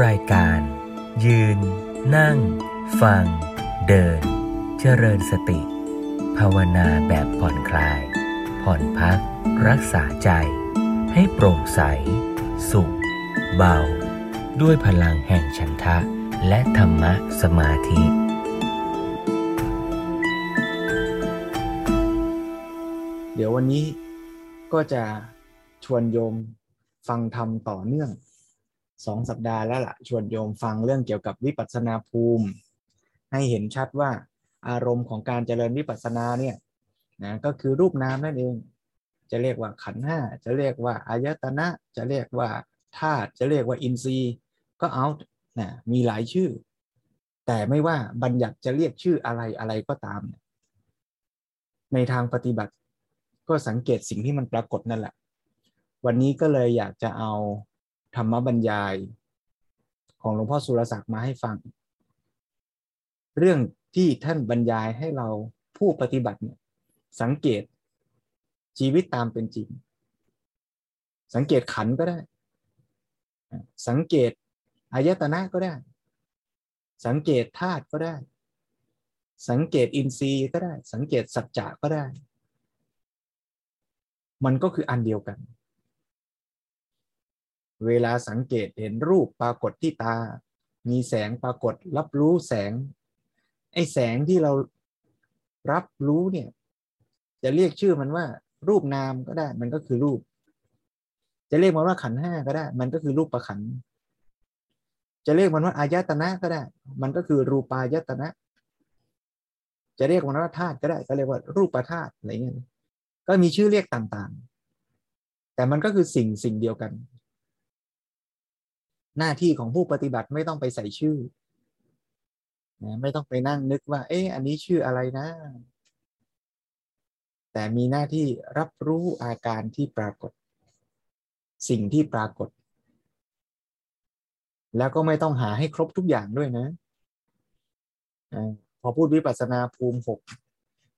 รายการ ยืน นั่ง ฟัง เดิน เจริญสติ ภาวนาแบบผ่อนคลาย ผ่อนพัก รักษาใจ ให้โปร่งใส สุข เบา ด้วยพลังแห่งฉันทะ และธรรมะสมาธิเดี๋ยววันนี้ก็จะชวนโยมฟังธรรมต่อเนื่อง สองสัปดาห์แล้วล่ะชวนโยมฟังเรื่องเกี่ยวกับวิปัสสนาภูมิ ให้เห็นชัดว่าอารมณ์ของการเจริญวิปัสสนาเนี่ยนะก็คือรูปนามนั่นเอง จะเรียกว่าขันห้าจะเรียกว่าอายตนะ จะเรียกว่าธาตุจะเรียกว่าอินทรีย์ ก็เอานะมีหลายชื่อ แต่ไม่ว่าบัญญัติจะเรียกชื่ออะไรอะไรก็ตาม ในทางปฏิบัติ ก็สังเกตสิ่งที่มันปรากฏนั่นแหละ วันนี้ก็เลยอยากจะเอา ธรรมบรรยาย ของหลวงพ่อสุรศักดิ์มาให้ฟัง เรื่องที่ท่านบรรยายให้เราผู้ปฏิบัติเนี่ยสังเกตชีวิตตามเป็นจริง สังเกตขันก็ได้ สังเกตอายตนะก็ได้ สังเกตธาตุก็ได้ สังเกตอินทรีย์ก็ได้ สังเกตสัจจะก็ได้ มันก็คืออันเดียวกัน เวลาสังเกตเห็นรูปปรากฏที่ตา มีแสงปรากฏรับรู้แสง ไอ้แสงที่เรารับรู้เนี่ย จะเรียกชื่อมันว่า รูปนามก็ได้ มันก็คือรูป จะเรียกมันว่าขันห้าก็ได้ มันก็คือรูปประขัน จะเรียกมันว่าอายตนะก็ได้ มันก็คือรูปายตนะ จะเรียกมันว่าธาตุก็ได้ ก็เรียกว่ารูปธาตุอะไรเงี้ย ก็มีชื่อเรียกต่างๆ แต่มันก็คือสิ่งสิ่งเดียวกัน หน้าที่ของผู้ปฏิบัติไม่ต้องไปใส่ชื่อนะไม่ต้องไปนั่งนึกว่า เอ๊ะอันนี้ชื่ออะไรนะ แต่มีหน้าที่รับรู้อาการที่ปรากฏ สิ่งที่ปรากฏ แล้วก็ไม่ต้องหาให้ครบทุกอย่างด้วยนะพอพูดวิปัสสนาภูมิหก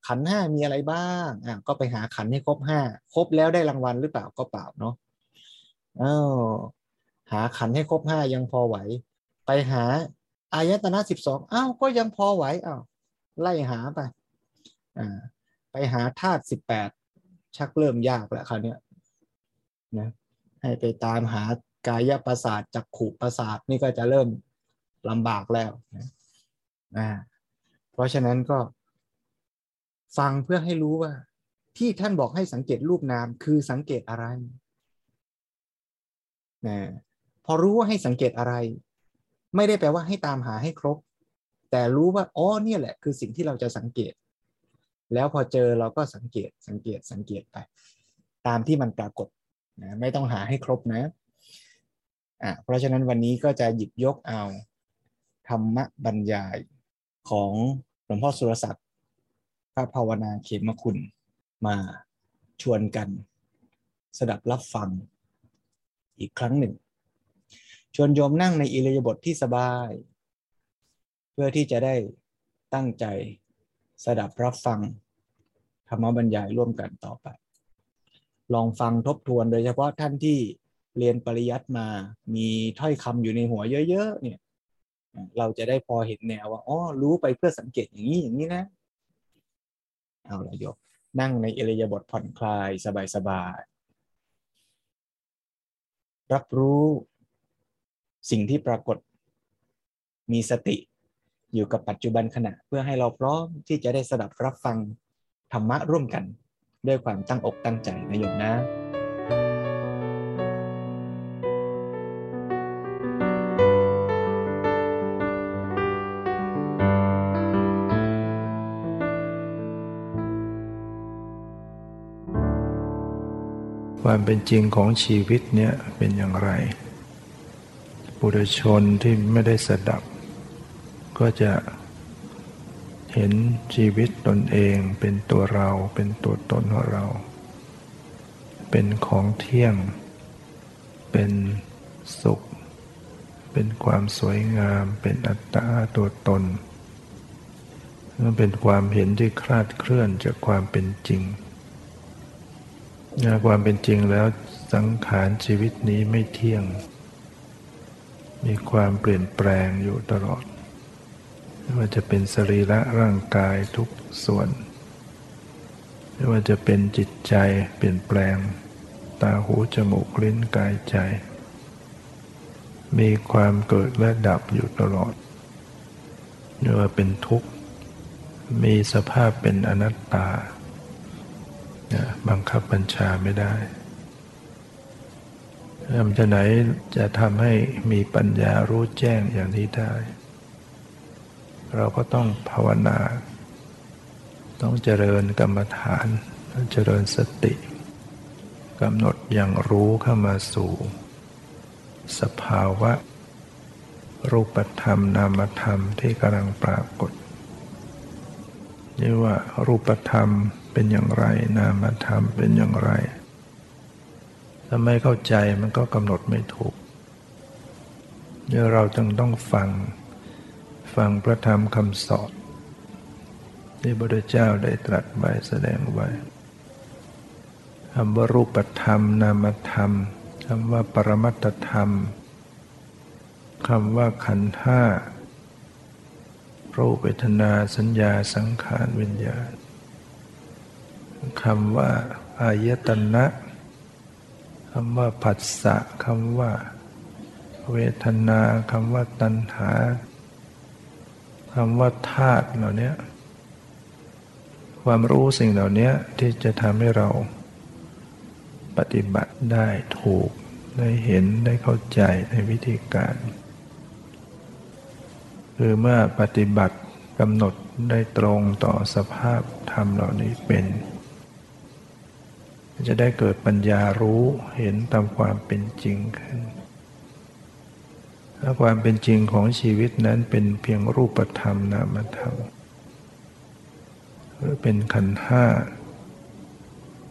ขันห้ามีอะไรบ้างอะก็ไปหาขันให้ครบห้าครบแล้วได้รางวัลหรือเปล่าก็เปล่าเนาะอ้าว หาขันให้ครบห้ายังพอไหว ไปหาอายตนะสิบสองอ้าวก็ยังพอไหวอ้าวไล่หาไปอ่าไปหาธาตุสิบแปดชักเริ่มยากแล้วคราวนี้นะให้ไปตามหากายประสาทจักขุประสาทนี่ก็จะเริ่มลำบากแล้วนะอ่าเพราะฉะนั้นก็ ฟังเพื่อให้รู้ว่า ที่ท่านบอกให้สังเกตรูปนามคือสังเกตอะไรนะ พอรู้ว่าให้สังเกตอะไร ไม่ได้แปลว่าให้ตามหาให้ครบ แต่รู้ว่าอ๋อเนี่ยแหละ คือสิ่งที่เราจะสังเกต แล้วพอเจอเราก็สังเกตสังเกตสังเกตไป ตามที่มันปรากฏนะไม่ต้องหาให้ครบนะอะเพราะฉะนั้นวันนี้ก็จะหยิบยกเอาธรรมบรรยายของหลวงพ่อสุรศักดิ์พระภาวนาเขมคุณมาชวนกัน สดับรับฟังอีกครั้งหนึ่ง ชวนโยมนั่งในอิริยาบถทที่สบาย เพื่อที่จะได้ตั้งใจสดับรับฟังธรรมบรรยายร่วมกันต่อไป ลองฟังทบทวนโดยเฉพาะท่านที่เรียนปริยัติมา มีถ้อยคำอยู่ในหัวเยอะๆ เนี่ย เราจะได้พอเห็นแนวว่า อ๋อ รู้ไปเพื่อสังเกตอย่างนี้อย่างนี้นะ เอาละโยกนั่งในเอริยาบถผ่อนคลายสบายๆ รับรู้ สิ่งที่ปรากฏ มีสติอยู่กับปัจจุบันขณะ เพื่อให้เราพร้อมที่จะได้สดับรับฟังธรรมะร่วมกัน ด้วยความตั้งอกตั้งใจนะโยมนะความเป็นจริงของชีวิตเนี่ยเป็นอย่างไร ปุถุชนที่ไม่ได้สดับ ก็จะเห็นชีวิตตนเองเป็นตัวเราเป็นตัวตนของเรา เป็นของเที่ยง เป็นสุข เป็นความสวยงาม เป็นอัตตาตัวตนนั่นเป็นความเห็นที่คลาดเคลื่อนจากความเป็นจริงความเป็นจริงแล้วสังขารชีวิตนี้ไม่เที่ยง มีความเปลี่ยนแปลงอยู่ตลอดไม่ว่าจะเป็นสรีระร่างกายทุกส่วนไม่ว่าจะเป็นจิตใจเปลี่ยนแปลง ตาหูจมูกลิ้นกายใจ มีความเกิดและดับอยู่ตลอดไม่ว่าเป็นทุกข์ มีสภาพเป็นอนัตตา บังคับบัญชาไม่ได้ ทำจะไหนจะทำให้มีปัญญารู้แจ้งอย่างนี้ได้ เราก็ต้องภาวนา ต้องเจริญกรรมฐานต้องเจริญสติกำหนดอย่างรู้เข้ามาสู่ สภาวะ รูปธรรมนามธรรมที่กำลังปรากฏนี่ว่ารูปธรรมเป็นอย่างไร นามธรรมเป็นอย่างไราไม่เข้าใจมันก็กำหนดไม่ถูกเดี๋ยเราจึงต้องฟัง ฟังพระธรรมคำสอนที่พระเจ้าได้ตรัสไว้แสดงไว้คำว่ารูปธรรม นามธรรมคำว่าปรมัตธรรมคำว่าขันธ์ห้ารูปเวทนาสัญญาสังขารวิญญาณคำว่าอายตนะ คำว่าผัสสะคำว่า เวทนาคำว่าตัณหาคำว่าธาตุเหล่านี้ความรู้สิ่งเหล่านี้ที่จะทำให้เราปฏิบัติได้ถูกได้เห็นได้เข้าใจในวิธีการ คือเมื่อปฏิบัติกำหนดได้ตรงต่อสภาพธรรมเหล่านี้เป็น จะได้เกิดปัญญารู้เห็นตามความเป็นจริงขึ้นถ้าความเป็นจริงของชีวิตนั้นเป็นเพียงรูปธรรมนามธรรมหรือเป็นขันห้า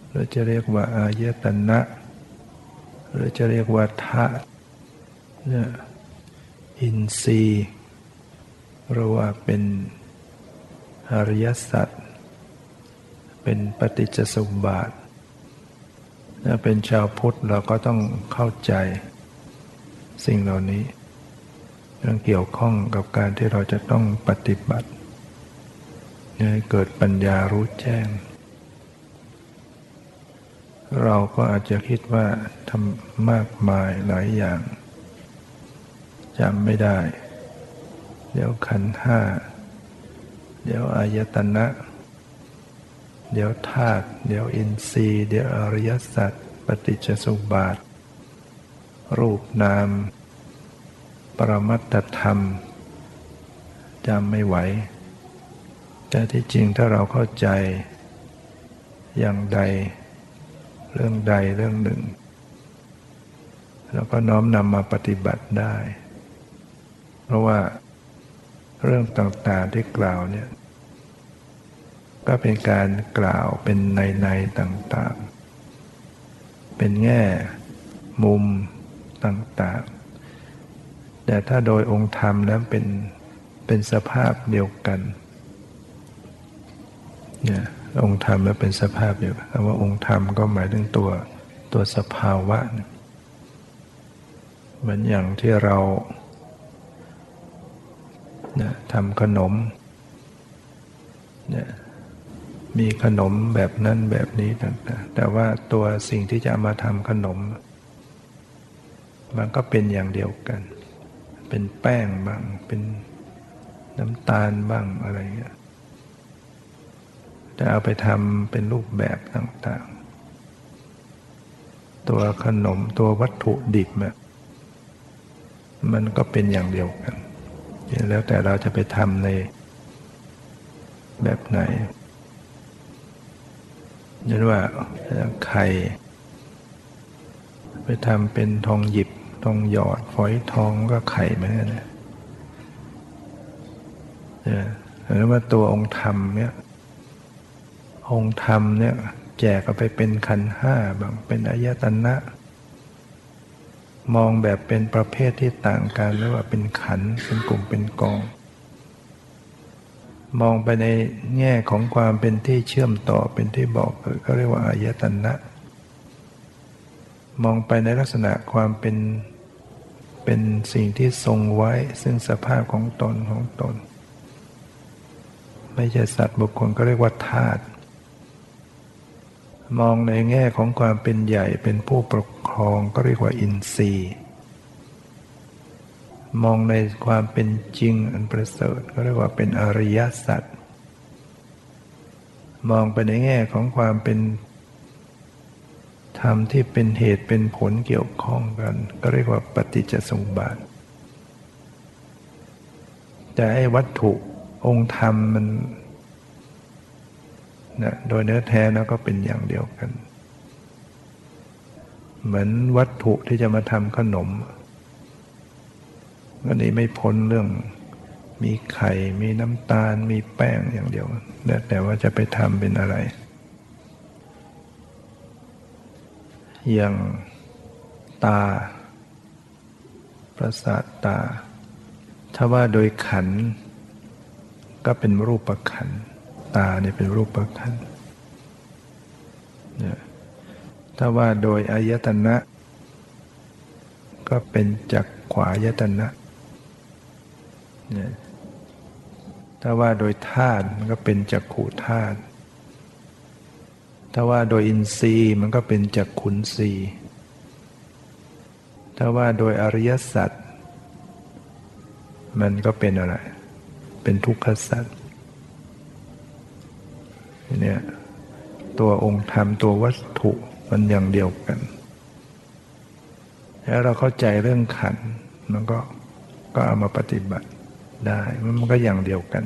หรือจะเรียกว่าอายตนะหรือจะเรียกว่าธาตุเนี่ยอินทรีย์หรือว่าเป็นอริยสัจเป็นปฏิจจสมบาท ถ้าเป็นชาวพุทธเราก็ต้องเข้าใจ สิ่งเหล่านี้เรื่องเกี่ยวข้องกับการที่เราจะต้องปฏิบัติให้เกิดปัญญารู้แจ้ง เราก็อาจจะคิดว่าทำมากมายหลายอย่างจำไม่ได้ เดี๋ยวขันห้า เดี๋ยวอายตนะ เดี๋ยวธาตุเดี๋ยวอินทรีย์ เดี๋ยวอริยสัจปฏิจจสุบาท รูปนาม ปรมัตธรรมจำไม่ไหว แต่ที่จริงถ้าเราเข้าใจ อย่างใด เรื่องใดเรื่องหนึ่ง แล้วก็น้อมนำมาปฏิบัติได้ เพราะว่าเรื่องต่างๆที่กล่าวเนี่ย ก็เป็นการกล่าวเป็นในในต่างๆ เป็นแง่มุมต่างๆ แต่ถ้าโดยองค์ธรรมแล้วเป็นเป็นสภาพเดียวกันเนี่ยองค์ธรรมแล้วเป็นสภาพเดียวกันคำว่าองค์ธรรมก็หมายถึงตัวตัวสภาวะเหมือนอย่างที่เราทำขนมเนี่ย มีขนมแบบนั้นแบบนี้ต่างๆ แต่ว่าตัวสิ่งที่จะมาทำขนม มันก็เป็นอย่างเดียวกัน เป็นแป้งบ้าง เป็นน้ำตาลบ้างอะไรเงี้ยจะเอาไปทำเป็นรูปแบบต่างๆ ตัวขนมตัววัตถุดิบมันก็เป็นอย่างเดียวกัน แล้วแต่เราจะไปทำในแบบไหน ยันว่าไข่ไปทำเป็นทองหยิบทองหยอดฝอยทองก็ไข่เหมือนกันนะหรือว่าตัวองค์ธรรมเนี่ย องค์ธรรมเนี่ย แจกเอาไปเป็นขันห้าบางเป็นอายตนะ มองแบบเป็นประเภทที่ต่างกันหรือว่าเป็นขันเป็นกลุ่มเป็นกอง มองไปในแง่ของความเป็นที่เชื่อมต่อเป็นที่บอกก็เรียกว่าอายตนะ มองไปในลักษณะความเป็นเป็นสิ่งที่ทรงไว้ซึ่งสภาพของตนของตน ไม่ใช่สัตว์บุคคลก็เรียกว่าธาตุมองในแง่ของความเป็นใหญ่เป็นผู้ปกครองก็เรียกว่าอินทรีย์ มองในความเป็นจริงอันประเสริฐก็เรียกว่าเป็นอริยสัจมองไปในแง่ของความเป็นธรรมที่เป็นเหตุเป็นผลเกี่ยวข้องกัน ก็เรียกว่าปฏิจจสมุปบาทแต่ไอ้วัตถุองค์ธรรมมันนะโดยเนื้อแท้แล้วก็เป็นอย่างเดียวกัน เหมือนวัตถุที่จะมาทำขนม ก็นี้ไม่พ้นเรื่อง มีไข่ มีน้ำตาล มีแป้งอย่างเดียวแต่ว่าจะไปทำเป็นอะไร อย่างตา ประสาทตา ถ้าว่าโดยขัน ก็เป็นรูปประขัน ตาเนี่ยเป็นรูปประขันเนี่ยถ้าว่าโดยอายตนะ ก็เป็นจักขวายตนะ ถ้าว่าโดยธาตุมันก็เป็นจักขุธาตุถ้าว่าโดยอินทรีย์มันก็เป็นจักขุนทรีย์ถ้าว่าโดยอริยสัจมันก็เป็นอะไร เป็นทุกขสัจเนี่ยตัวองค์ธรรมตัววัตถุมันอย่างเดียวกัน แล้วเราเข้าใจเรื่องขันมันก็ก็เอามาปฏิบัติ ได้มันก็อย่างเดียวกัน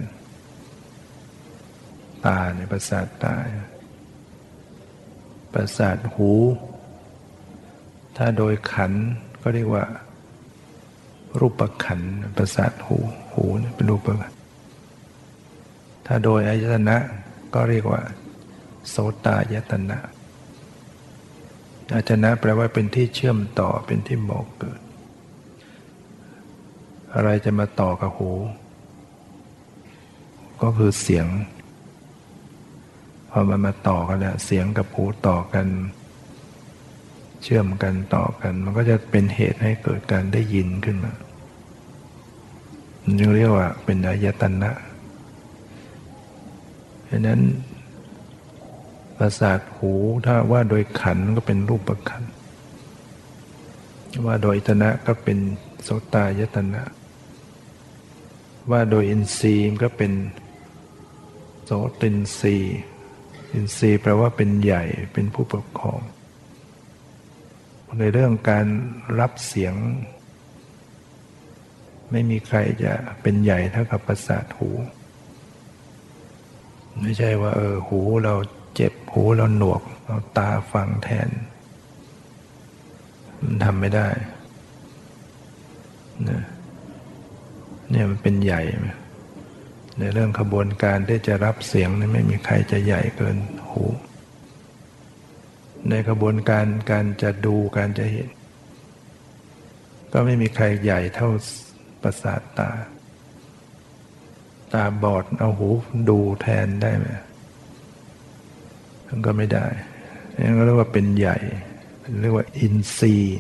ตาเนี่ยประสาทตาประสาทหู ถ้าโดยขันก็เรียกว่า รูปขันประสาทหูหูเป็นรูปขันถ้าโดยอายตนะก็เรียกว่า โสตายตนะอาจนะแปลว่าเป็นที่เชื่อมต่อเป็นที่บอกเกิด อะไรจะมาต่อกับหู ก็คือเสียง พอมันมาต่อกันแล้วเสียงกับหูต่อกัน เชื่อมกันต่อกัน มันก็จะเป็นเหตุให้เกิดการได้ยินขึ้นมาจึงเรียกว่าเป็นอายตนะฉะนั้นประสาทหูถ้าว่าโดยขันก็เป็นรูปประขันว่าโดยอิตนะก็เป็น โสตายตนะ ว่าโดยอินทรีย์ก็เป็นโสตินทรีย์อินทรีย์แปลว่าเป็นใหญ่เป็นผู้ปกครอง ในเรื่องการรับเสียง ไม่มีใครจะเป็นใหญ่เท่ากับประสาทหู ไม่ใช่ว่าเออหูเราเจ็บหูเราหนวก เราตาฟังแทน มันทำไม่ได้ เนี่ยมันเป็นใหญ่ ในเรื่องขบวนการที่จะรับเสียงนี่ไม่มีใครจะใหญ่เกินหู ในขบวนการการจะดูการจะเห็น ก็ไม่มีใครใหญ่เท่าประสาทตา ตาบอดเอาหูดูแทนได้ไหมมันก็ไม่ได้นี่ก็เรียกว่าเป็นใหญ่ เรียกว่าอินทรีย์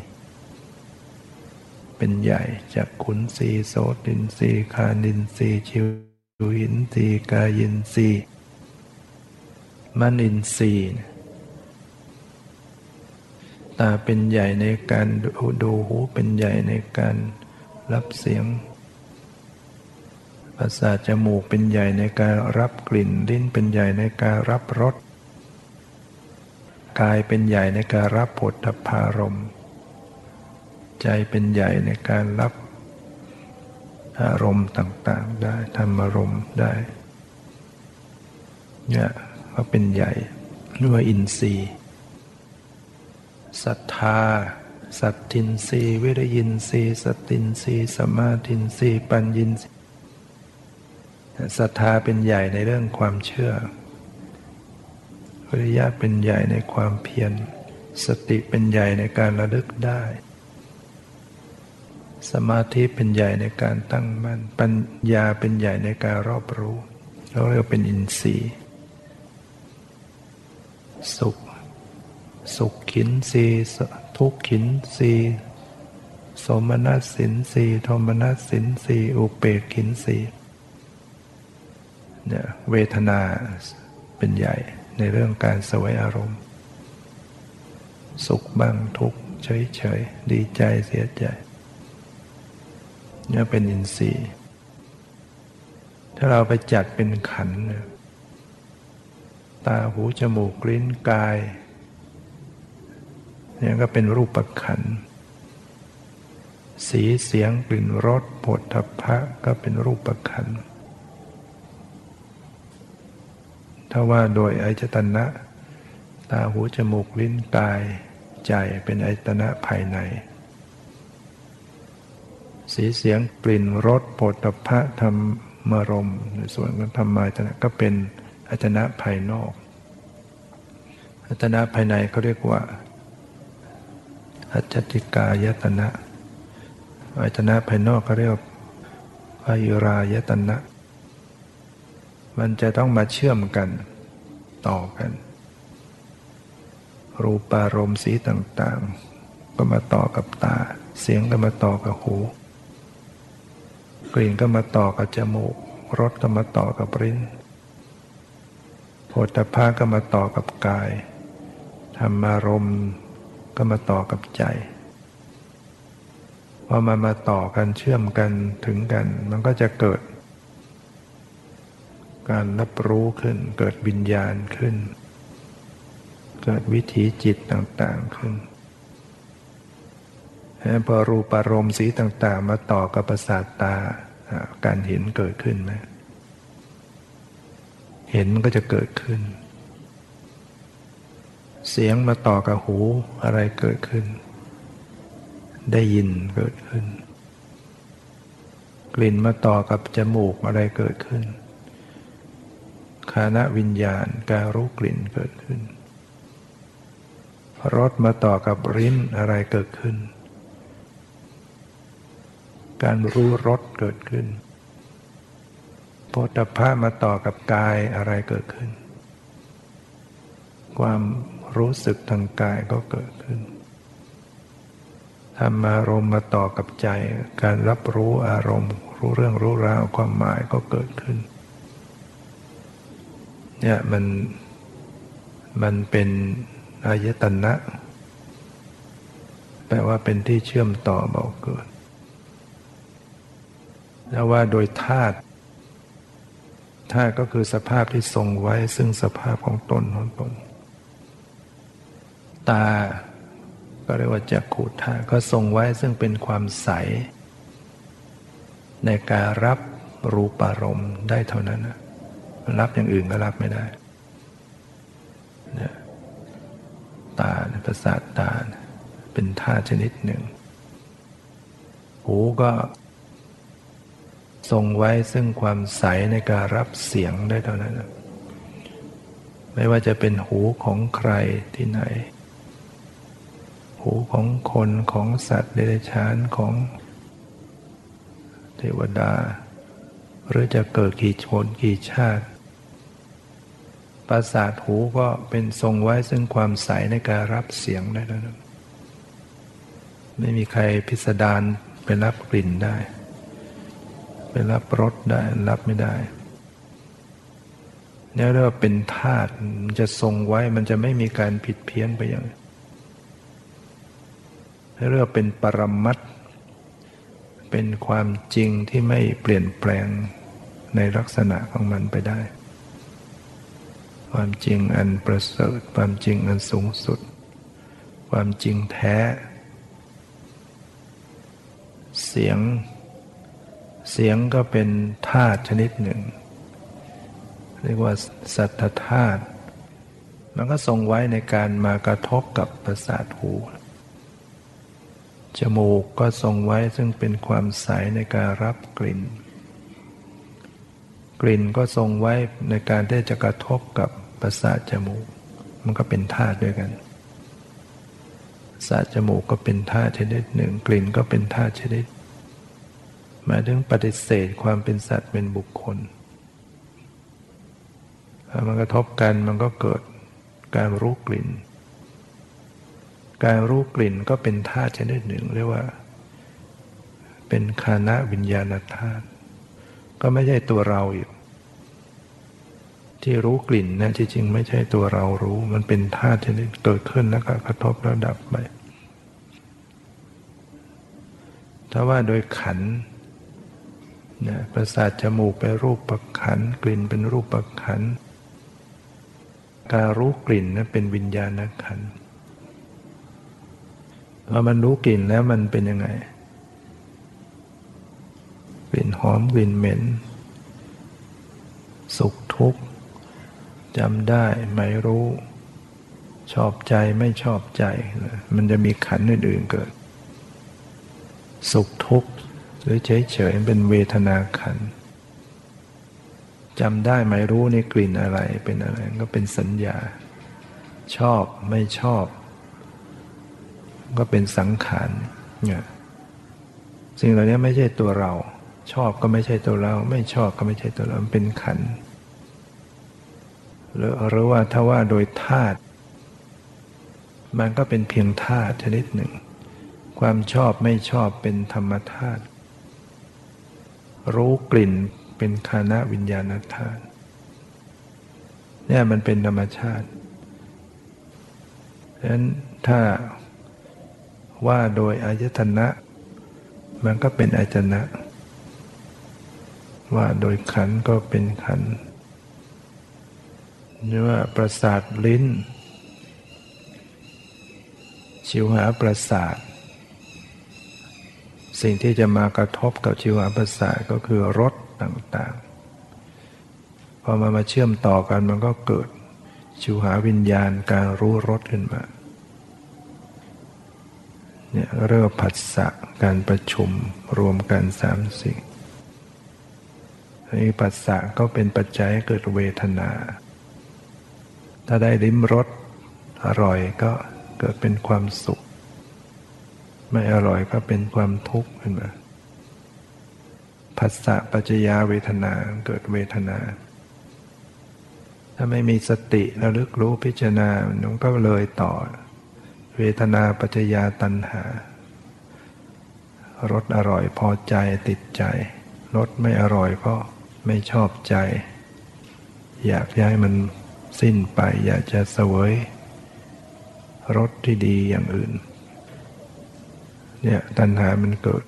เป็นใหญ่จากขุนทรีโสตินทรีคานินทรีชิวหินทรีกายินทรีมนินทรีตาเป็นใหญ่ในการดูหูเป็นใหญ่ในการรับเสียงประสาทจมูกเป็นใหญ่ในการรับกลิ่นลิ้นเป็นใหญ่ในการรับรสกายเป็นใหญ่ในการรับผลทพารม ใจเป็นใหญ่ในการรับอารมณ์ต่างๆได้ธรรมอารมณ์ได้เนี่ยก็เป็นใหญ่เรียกว่าอินทรีย์ศรัทธาสัตทินรีวิริยินรีสตินรีสมาธินรีปัญญินรีศรัทธาเป็นใหญ่ในเรื่องความเชื่อวิริยะเป็นใหญ่ในความเพียร สติเป็นใหญ่ในการระลึกได้ สมาธิเป็นใหญ่ในการตั้งมั่น ปัญญาเป็นใหญ่ในการรอบรู้เราเรียกเป็นอินทรีย์ สุข สุขขินรีทุกขินรีสมนัสสินสีโทมนัสสินสีอุเปกขินสีเนี่ยเวทนาเป็นใหญ่ในเรื่องการสวยอารมณ์ สุขบ้างทุกข์เฉยๆ ดีใจเสียใจ เนี่ยเป็นอินทรีย์ ถ้าเราไปจัดเป็นขันตาหูจมูกลิ้นกายเนี่ยก็เป็นรูปขัน สีเสียงกลิ่นรสผดทพะก็เป็นรูปขัน ถ้าว่าโดยอายตนะ ตาหูจมูกลิ้นกายใจเป็นอายตนะภายใน สีเสียงกลิ่นรสโผดทพะธรรมรมในส่วนของธรรมายตนะก็เป็นอายตนะภายนอกอายตนะภายในเขาเรียกว่าอัจจติกายตนะอายตนะภายนอกเขาเรียกอายุรายตนะ มันจะต้องมาเชื่อมกันต่อกัน รูปารมณ์สีต่างๆ ก็มาต่อกับตา เสียงก็มาต่อกับหู กลิ่นก็มาต่อกับจมูกรสก็มาต่อกับริ้นโผฏฐัพพะก็มาต่อกับกายธรรมารมณ์ก็มาต่อกับใจพอมามาต่อกันเชื่อมกันถึงกัน มันก็จะเกิด การรับรู้ขึ้น เกิดวิญญาณขึ้น เกิดวิถีจิตต่างๆขึ้นพอรูปารมณ์สีต่างๆ มาต่อกับประสาทตา การเห็นเกิดขึ้นไหมเห็นก็จะเกิดขึ้น เสียงมาต่อกับหูอะไรเกิดขึ้น ได้ยินเกิดขึ้น กลิ่นมาต่อกับจมูกอะไรเกิดขึ้นคานะวิญญาณการรู้กลิ่นเกิดขึ้นรสมาต่อกับริ้นอะไรเกิดขึ้น การรู้รสเกิดขึ้นโพธพมาต่อกับกายอะไรเกิดขึ้น ความรู้สึกทางกายก็เกิดขึ้นธรรมารมณ์มาต่อกับใจ การรับรู้อารมณ์ รู้เรื่องรู้ราวความหมายก็เกิดขึ้น เนี่ยมันมันเป็นอายตนะ แปลว่าเป็นที่เชื่อมต่อเบาเกิด แล้วว่าโดยธาตุธาตุก็คือสภาพที่ทรงไว้ซึ่งสภาพของตนของตนตา ก็เรียกว่าจักขุธาตุก็ทรงไว้ซึ่งเป็นความใส ในการรับรูปารมณ์ได้เท่านั้นนะรับอย่างอื่นก็รับไม่ได้เนี่ยตาประสาทตาเป็นธาตุชนิดหนึ่ง หูก็ ทรงไว้ซึ่งความใสในการรับเสียงได้เท่านั้น ไม่ว่าจะเป็นหูของใครที่ไหน หูของคนของสัตว์เดรัจฉานของเทวดา หรือจะเกิดกี่ชนกี่ชาติ ประสาทหูก็เป็นทรงไว้ซึ่งความใสในการรับเสียงได้แล้วนะไม่มีใครพิสดารไปรับกลิ่นได้ รับรสได้รับไม่ได้เนี่ยเรียกว่าเป็นธาตุมันจะทรงไว้มันจะไม่มีการผิดเพี้ยนไปอย่างเรียกว่าเป็นปรมัตเป็นความจริงที่ไม่เปลี่ยนแปลงในลักษณะของมันไปได้ ความจริงอันประเสริฐ ความจริงอันสูงสุด ความจริงแท้ เสียง เสียงก็เป็นธาตุชนิดหนึ่ง เรียกว่าสัทธาตุมันก็ทรงไว้ในการมากระทบกับประสาทหู จมูกก็ทรงไว้ซึ่งเป็นความใสในการรับกลิ่น กลิ่นก็ทรงไว้ในการที่จะกระทบกับประสาทจมูก มันก็เป็นธาตุด้วยกันประสาทจมูกก็เป็นธาตุชนิดหนึ่ง กลิ่นก็เป็นธาตุชนิด หมายถึงปฏิเสธความเป็นสัตว์เป็นบุคคลถ้ามันกระทบกันมันก็เกิดการรู้กลิ่น การรู้กลิ่นก็เป็นธาตุชนิดหนึ่งเรียกว่า เป็นคานะวิญญาณธาตุก็ไม่ใช่ตัวเราอีกที่รู้กลิ่นนะที่จริงไม่ใช่ตัวเรารู้ มันเป็นธาตุที่เกิดขึ้นแล้วก็กระทบแล้วดับไปถ้าว่าโดยขัน นะประสาทจมูกเป็นรูปประขันกลิ่นเป็นรูปประขันการรู้กลิ่นนะเป็นวิญญาณขันพอมันรู้กลิ่นแล้วมันเป็นยังไงกลิ่นหอมกลิ่นเหม็น สุขทุกข์จำได้ไม่รู้ ชอบใจไม่ชอบใจ มันจะมีขันอื่นๆเกิด สุขทุกข์ รือเฉยๆเป็นเวทนาขันจำได้ไหมรู้ในกลิ่นอะไรเป็นอะไรก็เป็นสัญญา ชอบไม่ชอบ ก็เป็นสังขารเนี่ยสิ่งเหล่านี้ไม่ใช่ตัวเรา ชอบก็ไม่ใช่ตัวเรา ไม่ชอบก็ไม่ใช่ตัวเราเป็นขันหรือหรือว่าถ้าว่าโดยธาตุมันก็เป็นเพียงธาตุชนิดหนึ่ง ความชอบไม่ชอบเป็นธรรมธาตุ รู้กลิ่นเป็นคานะวิญญาณธาตุเนี่ยมันเป็นธรรมชาติฉะนั้นถ้าว่าโดยอายตนะ มันก็เป็นอายตนะ ว่าโดยขันก็เป็นขันหรือว่าประสาทลิ้น ชิวหาประสาท สิ่งที่จะมากระทบกับชิวหาประสาทก็คือรสต่างๆ พอมามาเชื่อมต่อกันมันก็เกิดชิวหาวิญญาณการรู้รสขึ้นมาเนี่ยเริ่มผัสสะการประชุมรวมกันสามสิ่งนี้ผัสสะก็เป็นปัจจัยเกิดเวทนา ถ้าได้ลิ้มรสอร่อยก็เกิดเป็นความสุข ไม่อร่อยก็เป็นความทุกข์ขึ้นมาผัสสะปัจจยาเวทนาเกิดเวทนา ถ้าไม่มีสติระลึกรู้พิจารณามันก็เลยต่อ เวทนาปัจจยาตัณหารสอร่อยพอใจติดใจรสไม่อร่อยก็ไม่ชอบใจ อยากย้ายมันสิ้นไป อยากจะเสวยรสที่ดีอย่างอื่น เนี่ยตัณหามันเกิด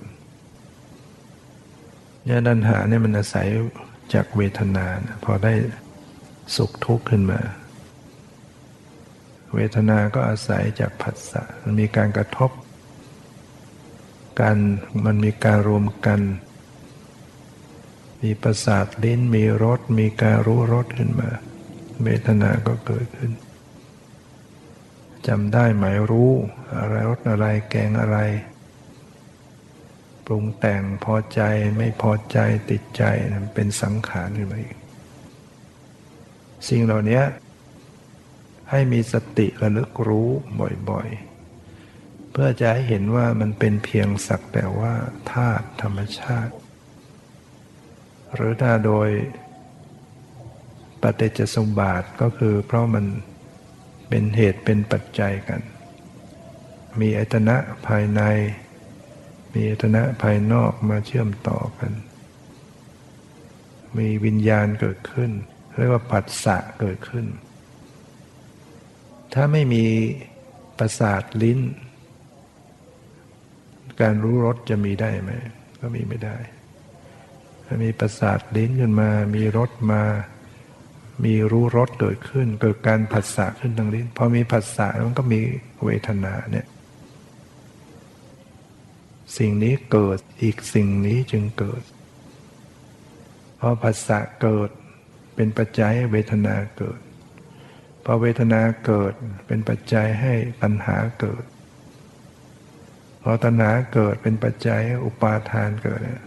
เนี่ยตัณหาเนี่ยมันอาศัยจากเวทนานะพอได้สุขทุกข์ขึ้นมา เวทนาก็อาศัยจากผัสสะมันมีการกระทบกันมันมีการรวมกัน มีประสาทลิ้นมีรสมีการรู้รสขึ้นมา เวทนาก็เกิดขึ้นจำได้หมายรู้ อะไรรสอะไรแกงอะไร ปรุงแต่งพอใจไม่พอใจติดใจเป็นสังขารขึ้นมาอีก สิ่งเหล่านี้ให้มีสติระลึกรู้บ่อยๆ เพื่อจะให้เห็นว่ามันเป็นเพียงสักแต่ว่าธาตุธรรมชาติ หรือถ้าโดยปฏิจจสมบาทก็คือเพราะมันเป็นเหตุเป็นปัจจัยกัน มีอายตนะภายใน มีอายตนะภายนอกมาเชื่อมต่อกัน มีวิญญาณเกิดขึ้น เรียกว่าปัสสะเกิดขึ้น ถ้าไม่มีประสาทลิ้น การรู้รสจะมีได้ไหม ก็มีไม่ได้ ถ้ามีประสาทลิ้นขึ้นมา มีรสมา มีรู้รสเกิดขึ้น เกิดการผัสสะขึ้นทางลิ้น พอมีผัสสะมันก็มีเวทนาเนี่ย สิ่งนี้เกิดอีกสิ่งนี้จึงเกิดพอผัสสะเกิดเป็นปัจจัยให้เวทนาเกิดพอเวทนาเกิดเป็นปัจจัยให้ตัณหาเกิด พอตัณหาเกิดเป็นปัจจัยให้อุปาทานเกิดเนี่ย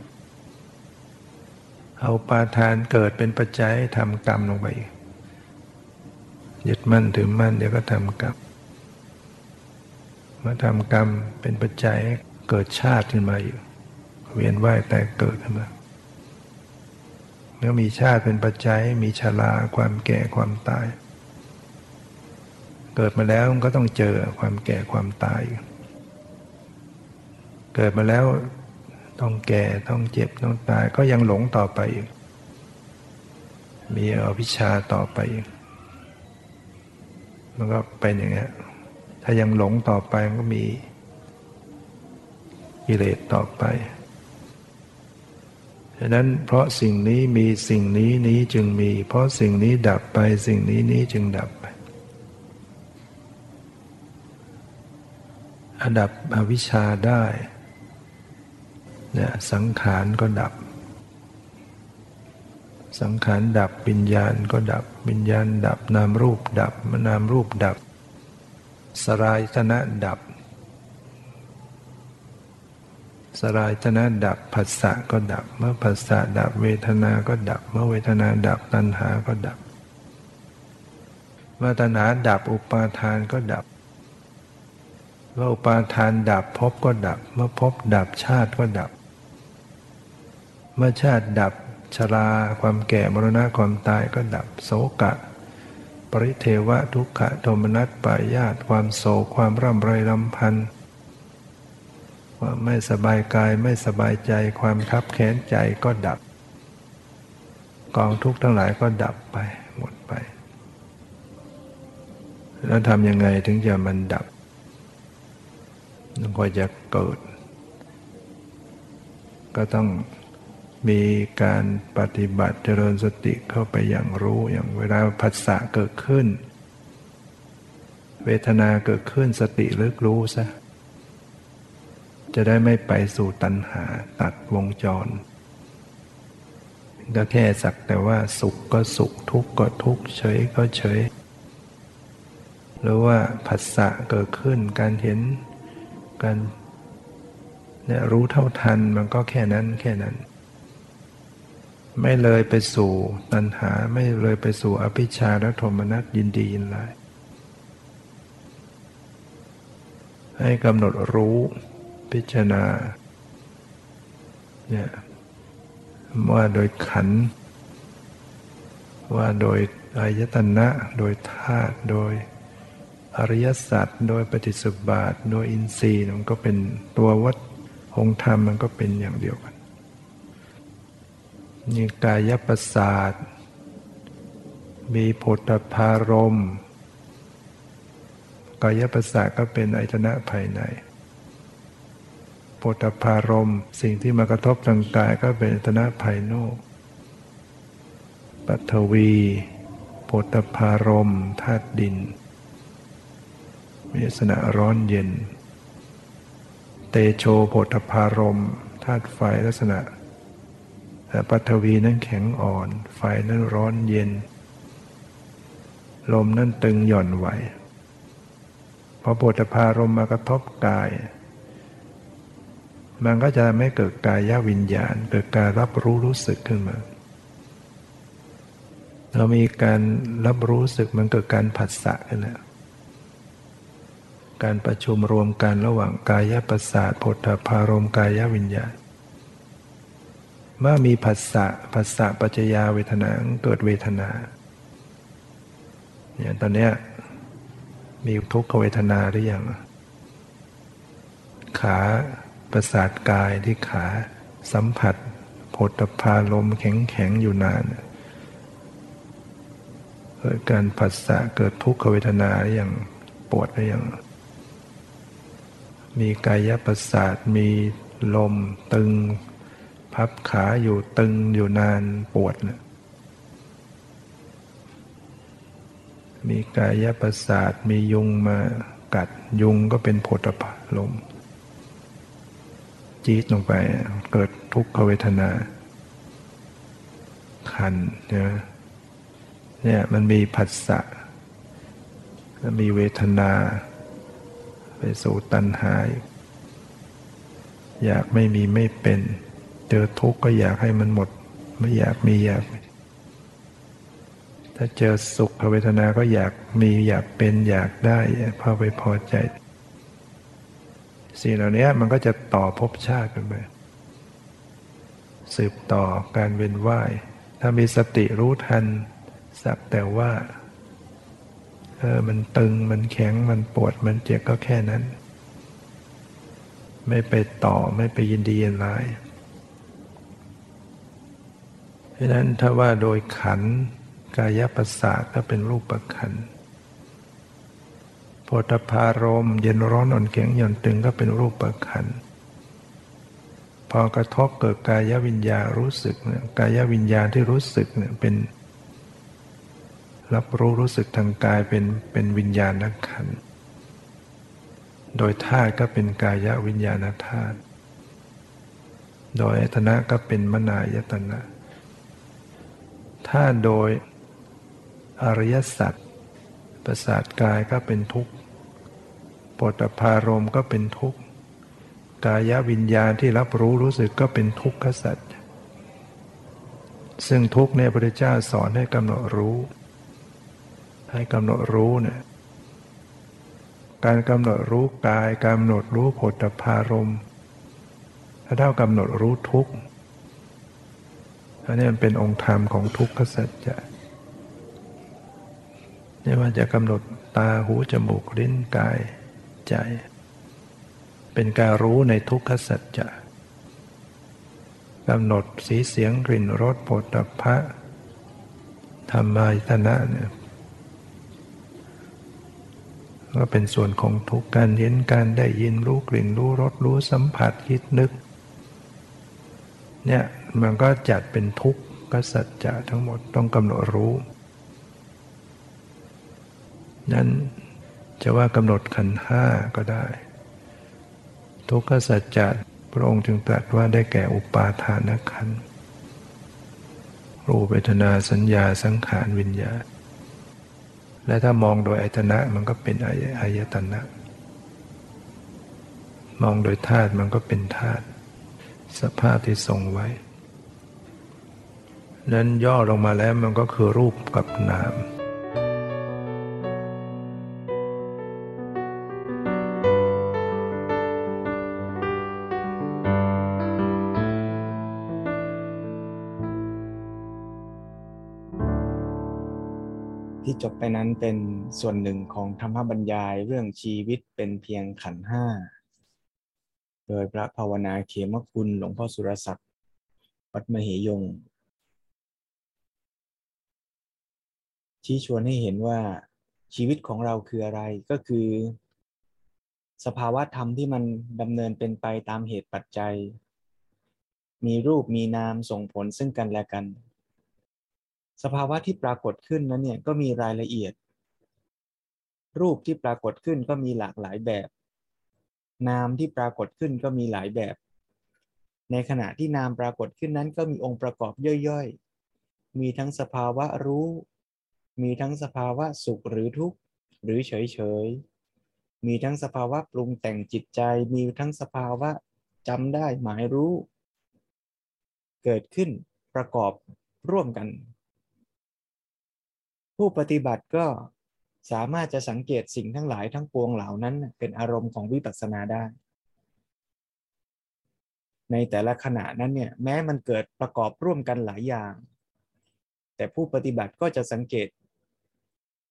เอาปาทานเกิดเป็นปัจจัยทำกรรมลงไปยึดมั่นถือมั่นเดี๋ยวก็ทำกรรมมาทำกรรมเป็นปัจจัย เกิดชาติขึ้นมาอยู่ เวียนว่ายแต่เกิดขึ้นมาเมื่อมีชาติเป็นปัจจัยมีชราความแก่ความตาย เกิดมาแล้วก็ต้องเจอความแก่ความตาย เกิดมาแล้วต้องแก่ต้องเจ็บต้องตายก็ยังหลงต่อไปอีกมีอวิชาต่อไปอีกมันก็เป็นอย่างเงี้ถ้ายังหลงต่อไปมันก็มี กิเลสต่อไปฉะนั้นเพราะสิ่งนี้มีสิ่งนี้นี้จึงมี เพราะสิ่งนี้ดับไปสิ่งนี้นี้จึงดับไปอดับอวิชชาได้เนี่ยสังขารก็ดับ สังขารดับวิญญาณก็ดับ วิญญาณดับนามรูปดับนามรูปดับ สลายตนะดับส ลายตนะดับผัสสะก็ดับ เมื่อผัสสะดับเวทนาก็ดับ เมื่อเวทนาดับตัณหาก็ดับ เมื่อตัณหาดับอุปาทานก็ดับ เมื่ออุปาทานดับภพก็ดับ เมื่อภพดับชาติก็ดับ เมื่อชาติดับชราความแก่มรณะความตายก็ดับโสกะ ปริเทวะทุกขะโทมนัสปายาตความโศกความร่ำไรลำพันธ์ ความไม่สบายกายไม่สบายใจ ความคับแค้นใจก็ดับ กองทุกข์ทั้งหลายก็ดับไปหมดไป แล้วทำยังไงถึงจะมันดับมันก็จะเกิด ก็ต้องมีการปฏิบัติเจริญสติเข้าไปอย่างรู้อย่างเวลาผัสสะเกิดขึ้น เวทนาเกิดขึ้นสติลึกรู้ซะ จะได้ไม่ไปสู่ตัณหาตัดวงจร ก็แค่สักแต่ว่าสุขก็สุขทุกข์ก็ทุกข์เฉยก็เฉย หรือว่าผัสสะเกิดขึ้นการเห็นการเนี่ยรู้เท่าทันมันก็แค่นั้นแค่นั้น ไม่เลยไปสู่ตัณหาไม่เลยไปสู่อภิชาและโทมนัสยินดียินร้ายให้กำหนดรู้ พิจารณาเนี่ยว่าโดยขัน ว่าโดยอายตนะ โดยธาตุโดยอริยสัจโดยปฏิสุบาท โดยอินทรีย์มันก็เป็นตัววัดองธรรมมันก็เป็นอย่างเดียวกันนี่กายประสาท มีผลพารมกายประสาทก็เป็นอายตนะภายใน ปตพารม สิ่งที่มากระทบทางกายก็เป็นตนะภายนอกปัทวีโพตพารมธาตุดิน มีลักษณะร้อนเย็น เตโชโพธพารมธาตุไฟลักษณะแต่ปัทวีนั้นแข็งอ่อน ไฟนั้นร้อนเย็น ลมนั้นตึงหย่อนไหวพอโพธพารมมากระทบกาย มันก็จะไม่เกิดกายวิญญาณ เกิดการรับรู้รู้สึกขึ้นมา เรามีการรับรู้สึกมันเกิดการผัสสะขึ้นแล้วการประชุมรวมกันระหว่างกายประสาทผลพารมกายวิญญาณ เมื่อมีผัสสะผัสสะปัจจยาเวทนาเกิดเวทนาเนี่ยตอนเนี้ยมีทุกขเวทนาหรือยังขา ประสาทกายที่ขา สัมผัสผลพาลมแข็งแข็งอยู่นานเกิดการผัสสะเกิดทุกขเวทนาอย่างปวดอะไรอย่างมีกายประสาทมีลมตึง พับขาอยู่ตึงอยู่นานปวดนะมีกายประสาทมียุงมากัดยุงก็เป็นโพธพลม จี๊ดลงไป เกิดทุกขเวทนา คันเนี่ยเนี่ยมันมีผัสสะมีเวทนา ไปสู่ตัณหาอยากไม่มีไม่เป็น เจอทุกข์ก็อยากให้มันหมด ไม่อยากมีอยาก ถ้าเจอสุขเวทนาก็อยากมีอยากเป็นอยากได้พอไปพอใจ สิ่งเหล่านี้มันก็จะต่อภพชาติกันไปสืบต่อการเวียนว่าย ถ้ามีสติรู้ทัน สักแต่ว่า เออ มันตึง มันแข็ง มันปวด มันเจ็บก็แค่นั้น ไม่ไปต่อ ไม่ไปยินดียินร้าย เพราะนั้นถ้าว่าโดยขันกายประสาทก็เป็นรูปประขัน พธพารมเย็นร้อนอ่อนแข็งหย่อนตึงก็เป็นรูปประขันพอกระทบเกิดกายวิญญารู้สึกเนี่ยกายวิญญาที่รู้สึกเนี่ยเป็น รับรู้รู้สึกทางกายเป็นเป็นวิญญาณขันโดยธาตุก็เป็นกายวิญญาณธาตุโดยอายตนะก็เป็นมนายตนะถ้าโดยอริยสัจประสาทกายก็เป็นทุกข ฏพารมก็เป็นทุกข์ กายวิญญาณที่รับรู้รู้สึกก็เป็นทุกขสัจซึ่งทุกเนี่ยพระเจ้าสอนให้กำหนดรู้ ให้กำหนดรู้เนี่ยการกำหนดรู้กายกำหนดรู้ผลพารมถ้าเท่ากำหนดรู้ทุกข์อันนี้มันเป็นองค์ธรรมของทุกขสัจจะนี่ว่าจะกำหนดตาหูจมูกลิ้นกาย ใจ เป็นการรู้ในทุกขสัจจะกำหนดสีเสียงกลิ่นรสโผฏฐะธรรมายตนะเนี่ยก็เป็นส่วนของทุกการเห็นการได้ยินรู้กลิ่นรู้รสรู้สัมผัสคิดนึกเนี่ยมันก็จัดเป็นทุกข์ก็สัจจะทั้งหมดต้องกำหนดรู้ นั้น จะว่ากำหนดขันห้าก็ได้ ทุกขสัจจะพระองค์จึงตรัสว่าได้แก่อุปาทานขันรูปเวทนาสัญญาสังขารวิญญาณ และถ้ามองโดยอายตนะมันก็เป็นอายตนะ มองโดยธาตุมันก็เป็นธาตุสภาพที่ทรงไว้ นั้นย่อลงมาแล้วมันก็คือรูปกับนาม จบไปนั้นเป็นส่วนหนึ่งของธรรมบรรยายเรื่องชีวิตเป็นเพียงขันห้า โดยพระภาวนาเขมคุณหลวงพ่อสุรศักดิ์วัดมเหยง ชี้ชวนให้เห็นว่าชีวิตของเราคืออะไรก็คือ สภาวะธรรมที่มันดำเนินเป็นไปตามเหตุปัจจัย มีรูปมีนามส่งผลซึ่งกันและกัน สภาวะที่ปรากฏขึ้นนั้นเนี่ยก็มีรายละเอียด รูปที่ปรากฏขึ้นก็มีหลากหลายแบบ นามที่ปรากฏขึ้นก็มีหลายแบบ ในขณะที่นามปรากฏขึ้นนั้นก็มีองค์ประกอบย่อยๆ มีทั้งสภาวะรู้ มีทั้งสภาวะสุขหรือทุกข์ หรือเฉยๆ มีทั้งสภาวะปรุงแต่งจิตใจ มีทั้งสภาวะจำได้หมายรู้ เกิดขึ้นประกอบร่วมกัน ผู้ปฏิบัติก็สามารถจะสังเกตสิ่งทั้งหลายทั้งปวงเหล่านั้น เป็นอารมณ์ของวิปัสสนาได้ ในแต่ละขณะนั้นเนี่ยแม้มันเกิดประกอบร่วมกันหลายอย่าง แต่ผู้ปฏิบัติก็จะสังเกต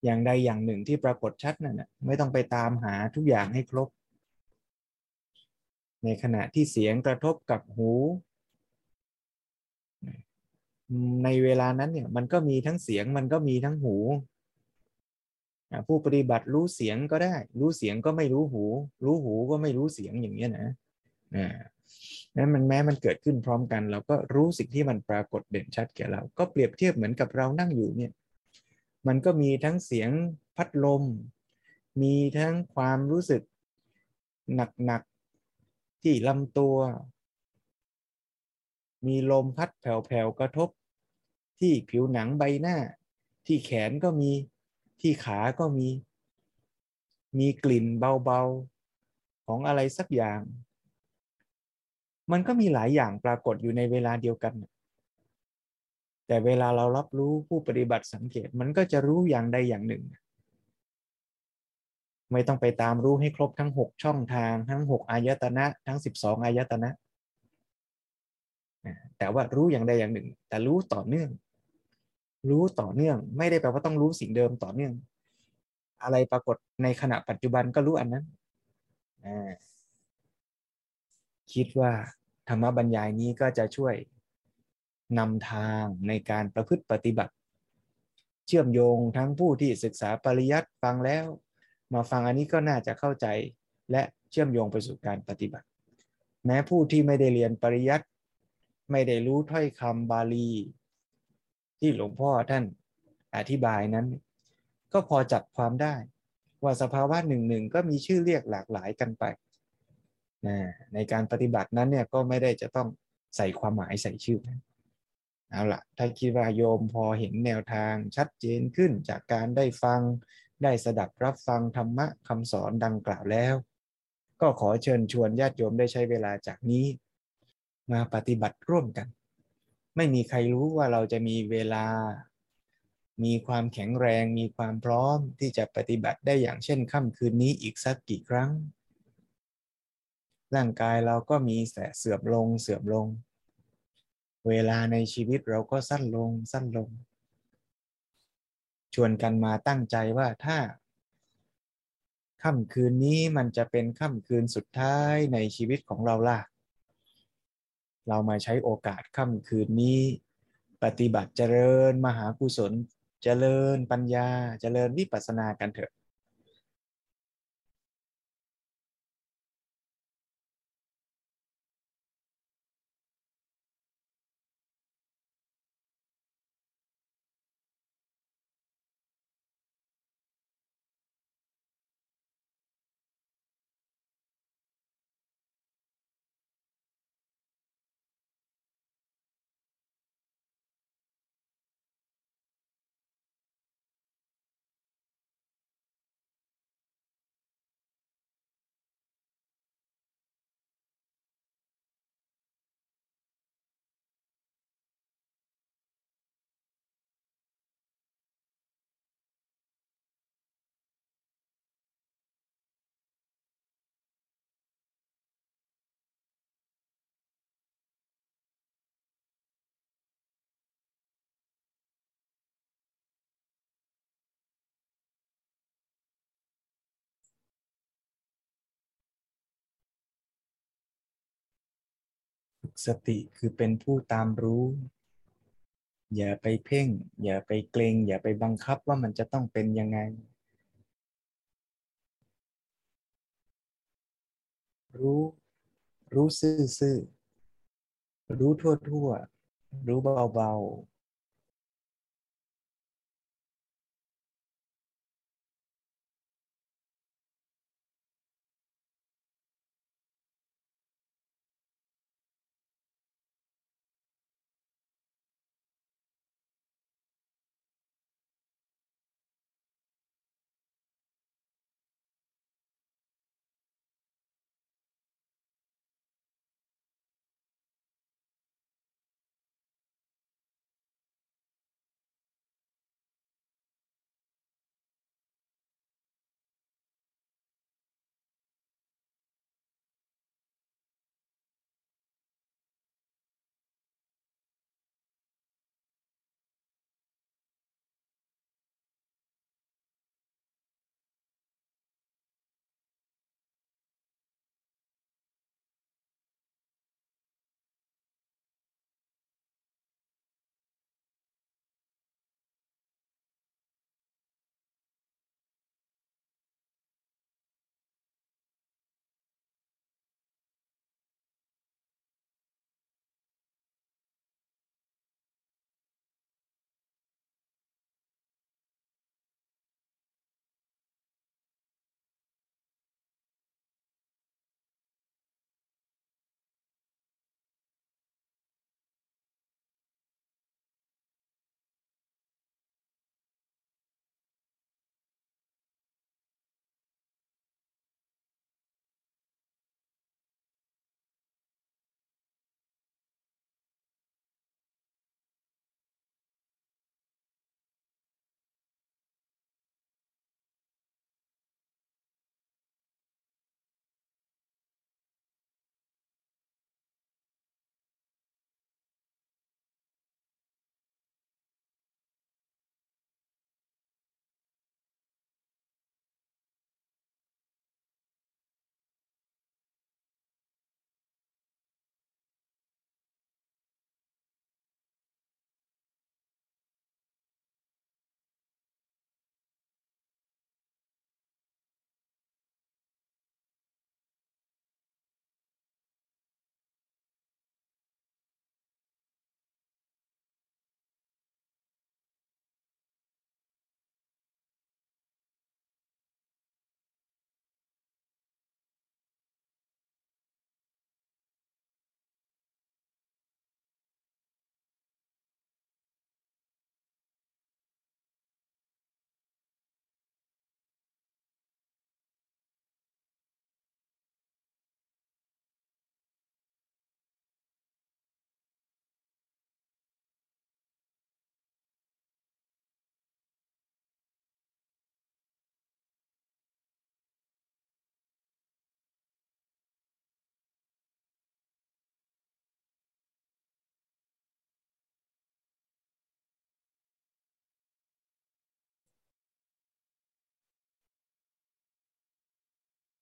อย่างใดอย่างหนึ่งที่ปรากฏชัดนั่นนะไม่ต้องไปตามหาทุกอย่างให้ครบ ในขณะที่เสียงกระทบกับหู ในเวลานั้นเนี่ยมันก็มีทั้งเสียงมันก็มีทั้งหู ผู้ปฏิบัติรู้เสียงก็ได้ รู้เสียงก็ไม่รู้หู รู้หูก็ไม่รู้เสียงอย่างนี้นะนะนั้นมันแม้มันเกิดขึ้นพร้อมกัน เราก็รู้สิ่งที่มันปรากฏเด่นชัดแก่เรา ก็เปรียบเทียบเหมือนกับเรานั่งอยู่เนี่ยมันก็มีทั้งเสียงพัดลม มีทั้งความรู้สึกหนักๆที่ลำตัว มีลมพัดแผ่วๆกระทบ ที่ผิวหนังใบหน้า ที่แขนก็มีที่ขาก็มี มีกลิ่นเบาๆ ของอะไรสักอย่าง มันก็มีหลายอย่างปรากฏอยู่ในเวลาเดียวกัน แต่เวลาเรารับรู้ผู้ปฏิบัติสังเกตมันก็จะรู้อย่างใดอย่างหนึ่ง ไม่ต้องไปตามรู้ให้ครบทั้ง 6 ช่องทางทั้ง 6 อายตนะ ทั้ง 12 อายตนะแต่ว่ารู้อย่างใดอย่างหนึ่ง แต่รู้ต่อเนื่อง รู้ต่อเนื่อง ไม่ได้แปลว่าต้องรู้สิ่งเดิมต่อเนื่อง อะไรปรากฏในขณะปัจจุบันก็รู้อันนั้นคิดว่าธรรมบรรยายนี้ก็จะช่วยนำทางในการประพฤติปฏิบัติ เชื่อมโยงทั้งผู้ที่ศึกษาปริยัติฟังแล้ว มาฟังอันนี้ก็น่าจะเข้าใจและเชื่อมโยงไปสู่การปฏิบัติ แม้ผู้ที่ไม่ได้เรียนปริยัติ ไม่ได้รู้ถ้อยคำบาลี ที่หลวงพ่อท่านอธิบายนั้น ก็พอจับความได้ ว่าสภาวะหนึ่งหนึ่งก็มีชื่อเรียกหลากหลายกันไปนะในการปฏิบัตินั้นเนี่ยก็ไม่ได้จะต้องใส่ความหมายใส่ชื่อเอาละถ้าคิดว่าโยมพอเห็นแนวทางชัดเจนขึ้นจากการได้ฟังได้สดับรับฟังธรรมะคำสอนดังกล่าวแล้ว ก็ขอเชิญชวนญาติโยมได้ใช้เวลาจากนี้ มาปฏิบัติร่วมกัน ไม่มีใครรู้ว่าเราจะมีเวลา มีความแข็งแรง มีความพร้อมที่จะปฏิบัติได้อย่างเช่นค่ำคืนนี้อีกสักกี่ครั้ง ร่างกายเราก็มีแต่เสื่อมลงเสื่อมลง เวลาในชีวิตเราก็สั้นลงสั้นลง ชวนกันมาตั้งใจว่าถ้าค่ำคืนนี้มันจะเป็นค่ำคืนสุดท้ายในชีวิตของเราล่ะ เรามาใช้โอกาสค่ำคืนนี้ ปฏิบัติเจริญ มหากุศล เจริญปัญญา เจริญวิปัสสนากันเถอะ สติคือเป็นผู้ตามรู้ อย่าไปเพ่ง อย่าไปเกรง อย่าไปบังคับว่ามันจะต้องเป็นยังไง รู้ รู้ซื่อๆรู้ทั่วๆรู้เบาๆ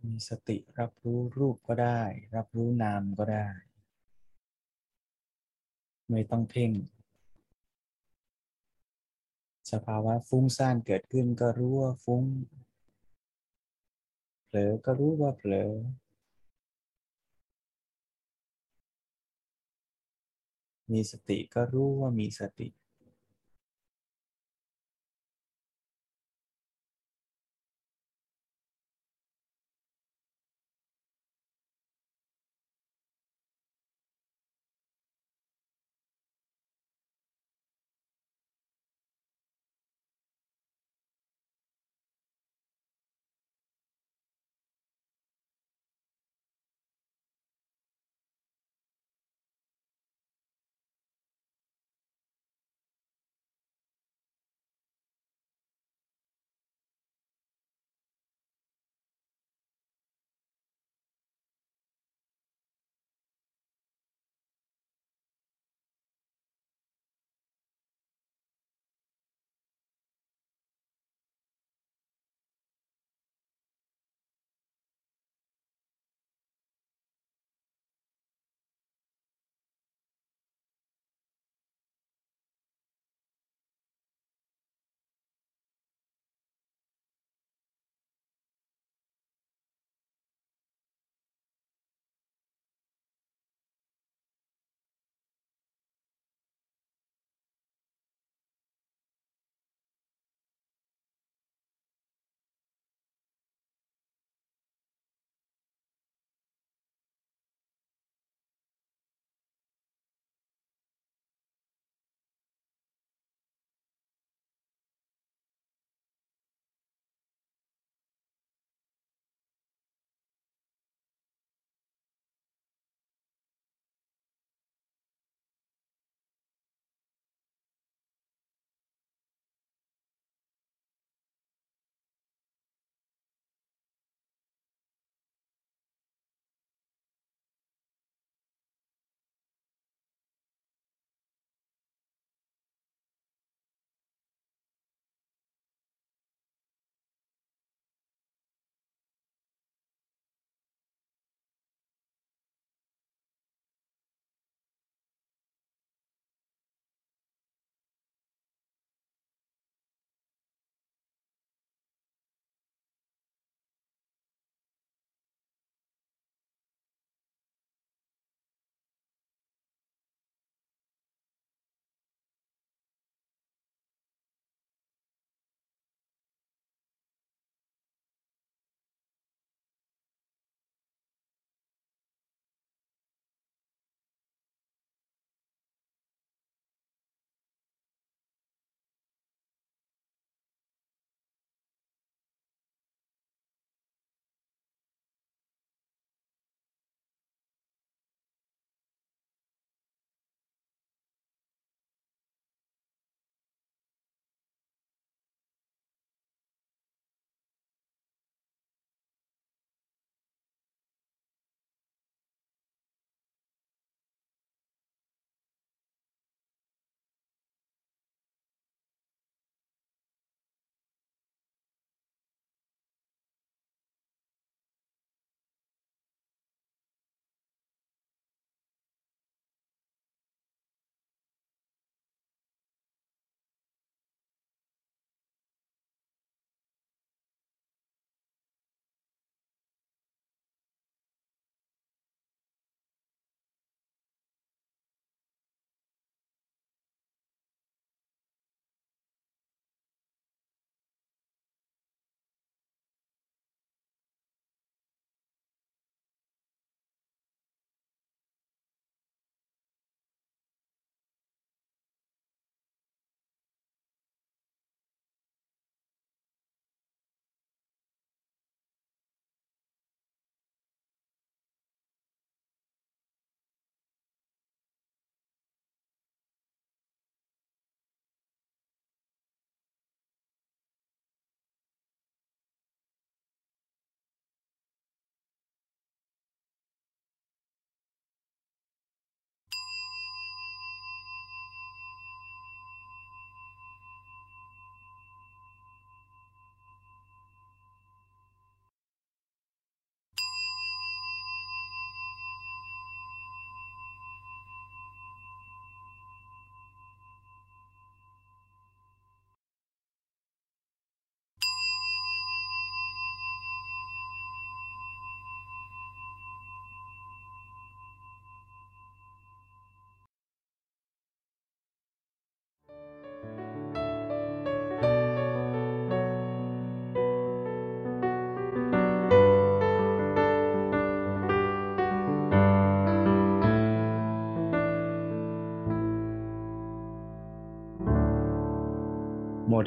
มีสติรับรู้รูปก็ได้ รับรู้นามก็ได้ ไม่ต้องเพ่ง สภาวะฟุ้งซ่านเกิดขึ้นก็รู้ว่าฟุ้ง เผลอก็รู้ว่าเผลอ มีสติก็รู้ว่ามีสติ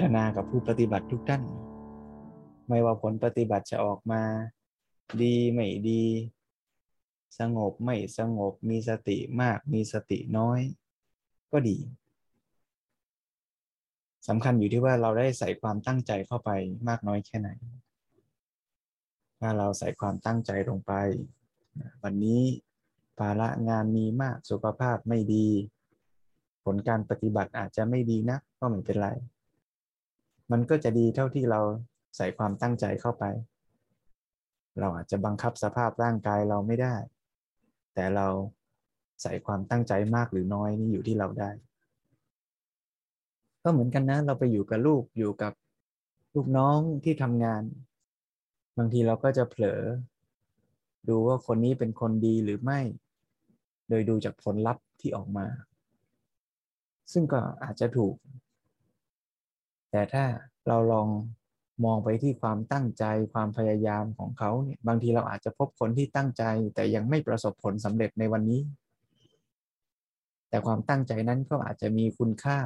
ทนากับผู้ปฏิบัติทุกท่าน ไม่ว่าผลปฏิบัติจะออกมา ดีไม่ดี สงบไม่สงบมีสติมากมีสติน้อย ก็ดีสำคัญอยู่ที่ว่าเราได้ใส่ความตั้งใจเข้าไปมากน้อยแค่ไหน ถ้าเราใส่ความตั้งใจลงไป วันนี้ภาระงานมีมากสุขภาพไม่ดี ผลการปฏิบัติอาจจะไม่ดีนะก็ไม่เป็นไร มันก็จะดีเท่าที่เราใส่ความตั้งใจเข้าไป เราอาจจะบังคับสภาพร่างกายเราไม่ได้ แต่เราใส่ความตั้งใจมากหรือน้อยนี่อยู่ที่เราได้ ก็เหมือนกันนะ เราไปอยู่กับลูกอยู่กับลูกน้องที่ทำงาน บางทีเราก็จะเผลอ ดูว่าคนนี้เป็นคนดีหรือไม่ โดยดูจากผลลัพธ์ที่ออกมา ซึ่งก็อาจจะถูก แต่ถ้าเราลองมองไปที่ความตั้งใจความพยายามของเขาเนี่ยบางทีเราอาจจะพบคนที่ตั้งใจ แต่ยังไม่ประสบผลสำเร็จในวันนี้ แต่ความตั้งใจนั้นก็อาจจะมีคุณค่า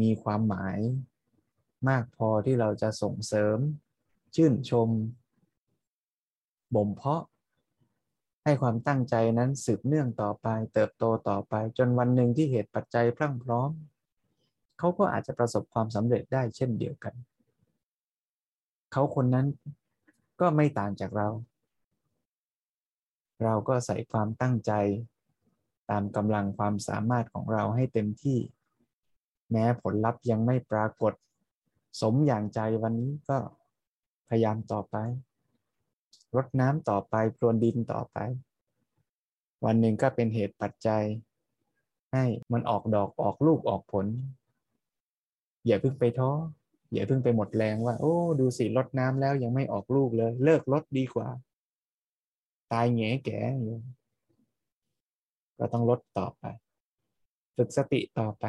มีความหมายมากพอที่เราจะส่งเสริม ชื่นชม บ่มเพาะ ให้ความตั้งใจนั้นสืบเนื่องต่อไป เติบโตต่อไป จนวันหนึ่งที่เหตุปัจจัยพรั่งพร้อม เขาก็อาจจะประสบความสำเร็จได้เช่นเดียวกัน เขาคนนั้นก็ไม่ต่างจากเรา เราก็ใส่ความตั้งใจ ตามกำลังความสามารถของเราให้เต็มที่ แม้ผลลัพธ์ยังไม่ปรากฏ สมอย่างใจวันนี้ก็พยายามต่อไป รดน้ำต่อไปพรวนดินต่อไป วันหนึ่งก็เป็นเหตุปัจจัย ให้มันออกดอกออกลูกออกผล อย่าเพิ่งไปท้ออย่าเพิ่งไปหมดแรงว่า โอ้ดูสิลดน้ำแล้วยังไม่ออกลูกเลย เลิกลดดีกว่า ตายแงแก่อยู่ก็ต้องลดต่อไป ฝึกสติต่อไป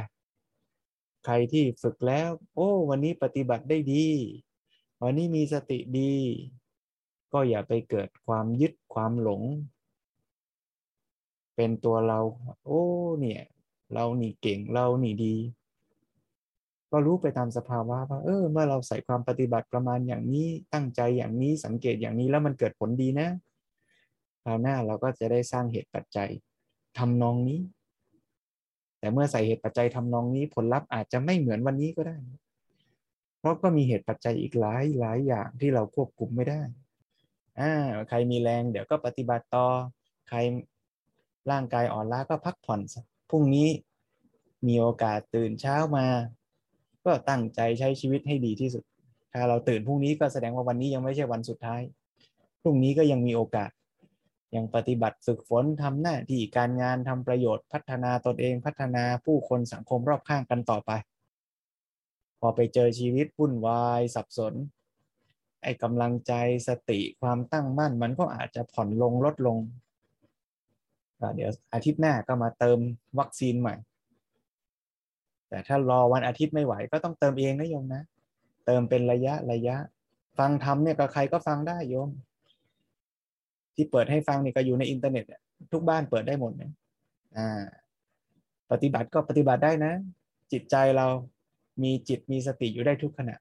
ใครที่ฝึกแล้ว โอ้ วันนี้ปฏิบัติได้ดี วันนี้มีสติดี ก็อย่าไปเกิดความยึดความหลง เป็นตัวเรา โอ้ เนี่ย เรานี่เก่งเรานี่ดี ก็รู้ไปตามสภาวะว่าเออเมื่อเราใส่ความปฏิบัติประมาณอย่างนี้ตั้งใจอย่างนี้สังเกตอย่างนี้แล้วมันเกิดผลดีนะคราวหน้าเราก็จะได้สร้างเหตุปัจจัยทำนองนี้ แต่เมื่อใส่เหตุปัจจัยทำนองนี้ผลลัพธ์อาจจะไม่เหมือนวันนี้ก็ได้ เพราะก็มีเหตุปัจจัยอีกหลายหลายอย่างที่เราควบคุมไม่ได้อ่าใครมีแรงเดี๋ยวก็ปฏิบัติต่อใครร่างกายอ่อนล้าก็พักผ่อนพรุ่งนี้มีโอกาสตื่นเช้ามา ก็ตั้งใจใช้ชีวิตให้ดีที่สุด ถ้าเราตื่นพรุ่งนี้ก็แสดงว่าวันนี้ยังไม่ใช่วันสุดท้าย พรุ่งนี้ก็ยังมีโอกาส ยังปฏิบัติฝึกฝนทำหน้าที่การงานทำประโยชน์ พัฒนาตนเองพัฒนาผู้คนสังคมรอบข้างกันต่อไป พอไปเจอชีวิตวุ่นวายสับสน ไอ้กำลังใจสติความตั้งมั่นมันก็อาจจะผ่อนลงลดลงเดี๋ยวอาทิตย์หน้าก็มาเติมวัคซีนใหม่ แต่ถ้ารอวันอาทิตย์ไม่ไหวก็ต้องเติมเองนะโยมนะ เติมเป็นระยะระยะ ฟังธรรมเนี่ยก็ใครก็ฟังได้โยม ที่เปิดให้ฟังนี่ก็อยู่ในอินเทอร์เน็ตทุกบ้านเปิดได้หมดนะอ่า ปฏิบัติก็ปฏิบัติได้นะ จิตใจเรามีจิตมีสติอยู่ได้ทุกขณะ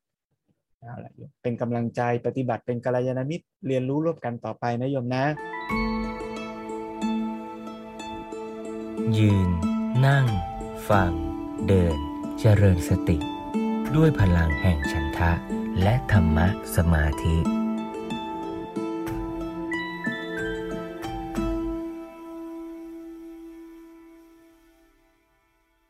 เอาละไรเป็นกำลังใจปฏิบัติเป็นกัลยาณมิตรเรียนรู้ร่วมกันต่อไปนะโยมนะ ยืน นั่ง ฟัง เดินเจริญสติ ด้วยพลังแห่งฉันทะและธรรมะสมาธิ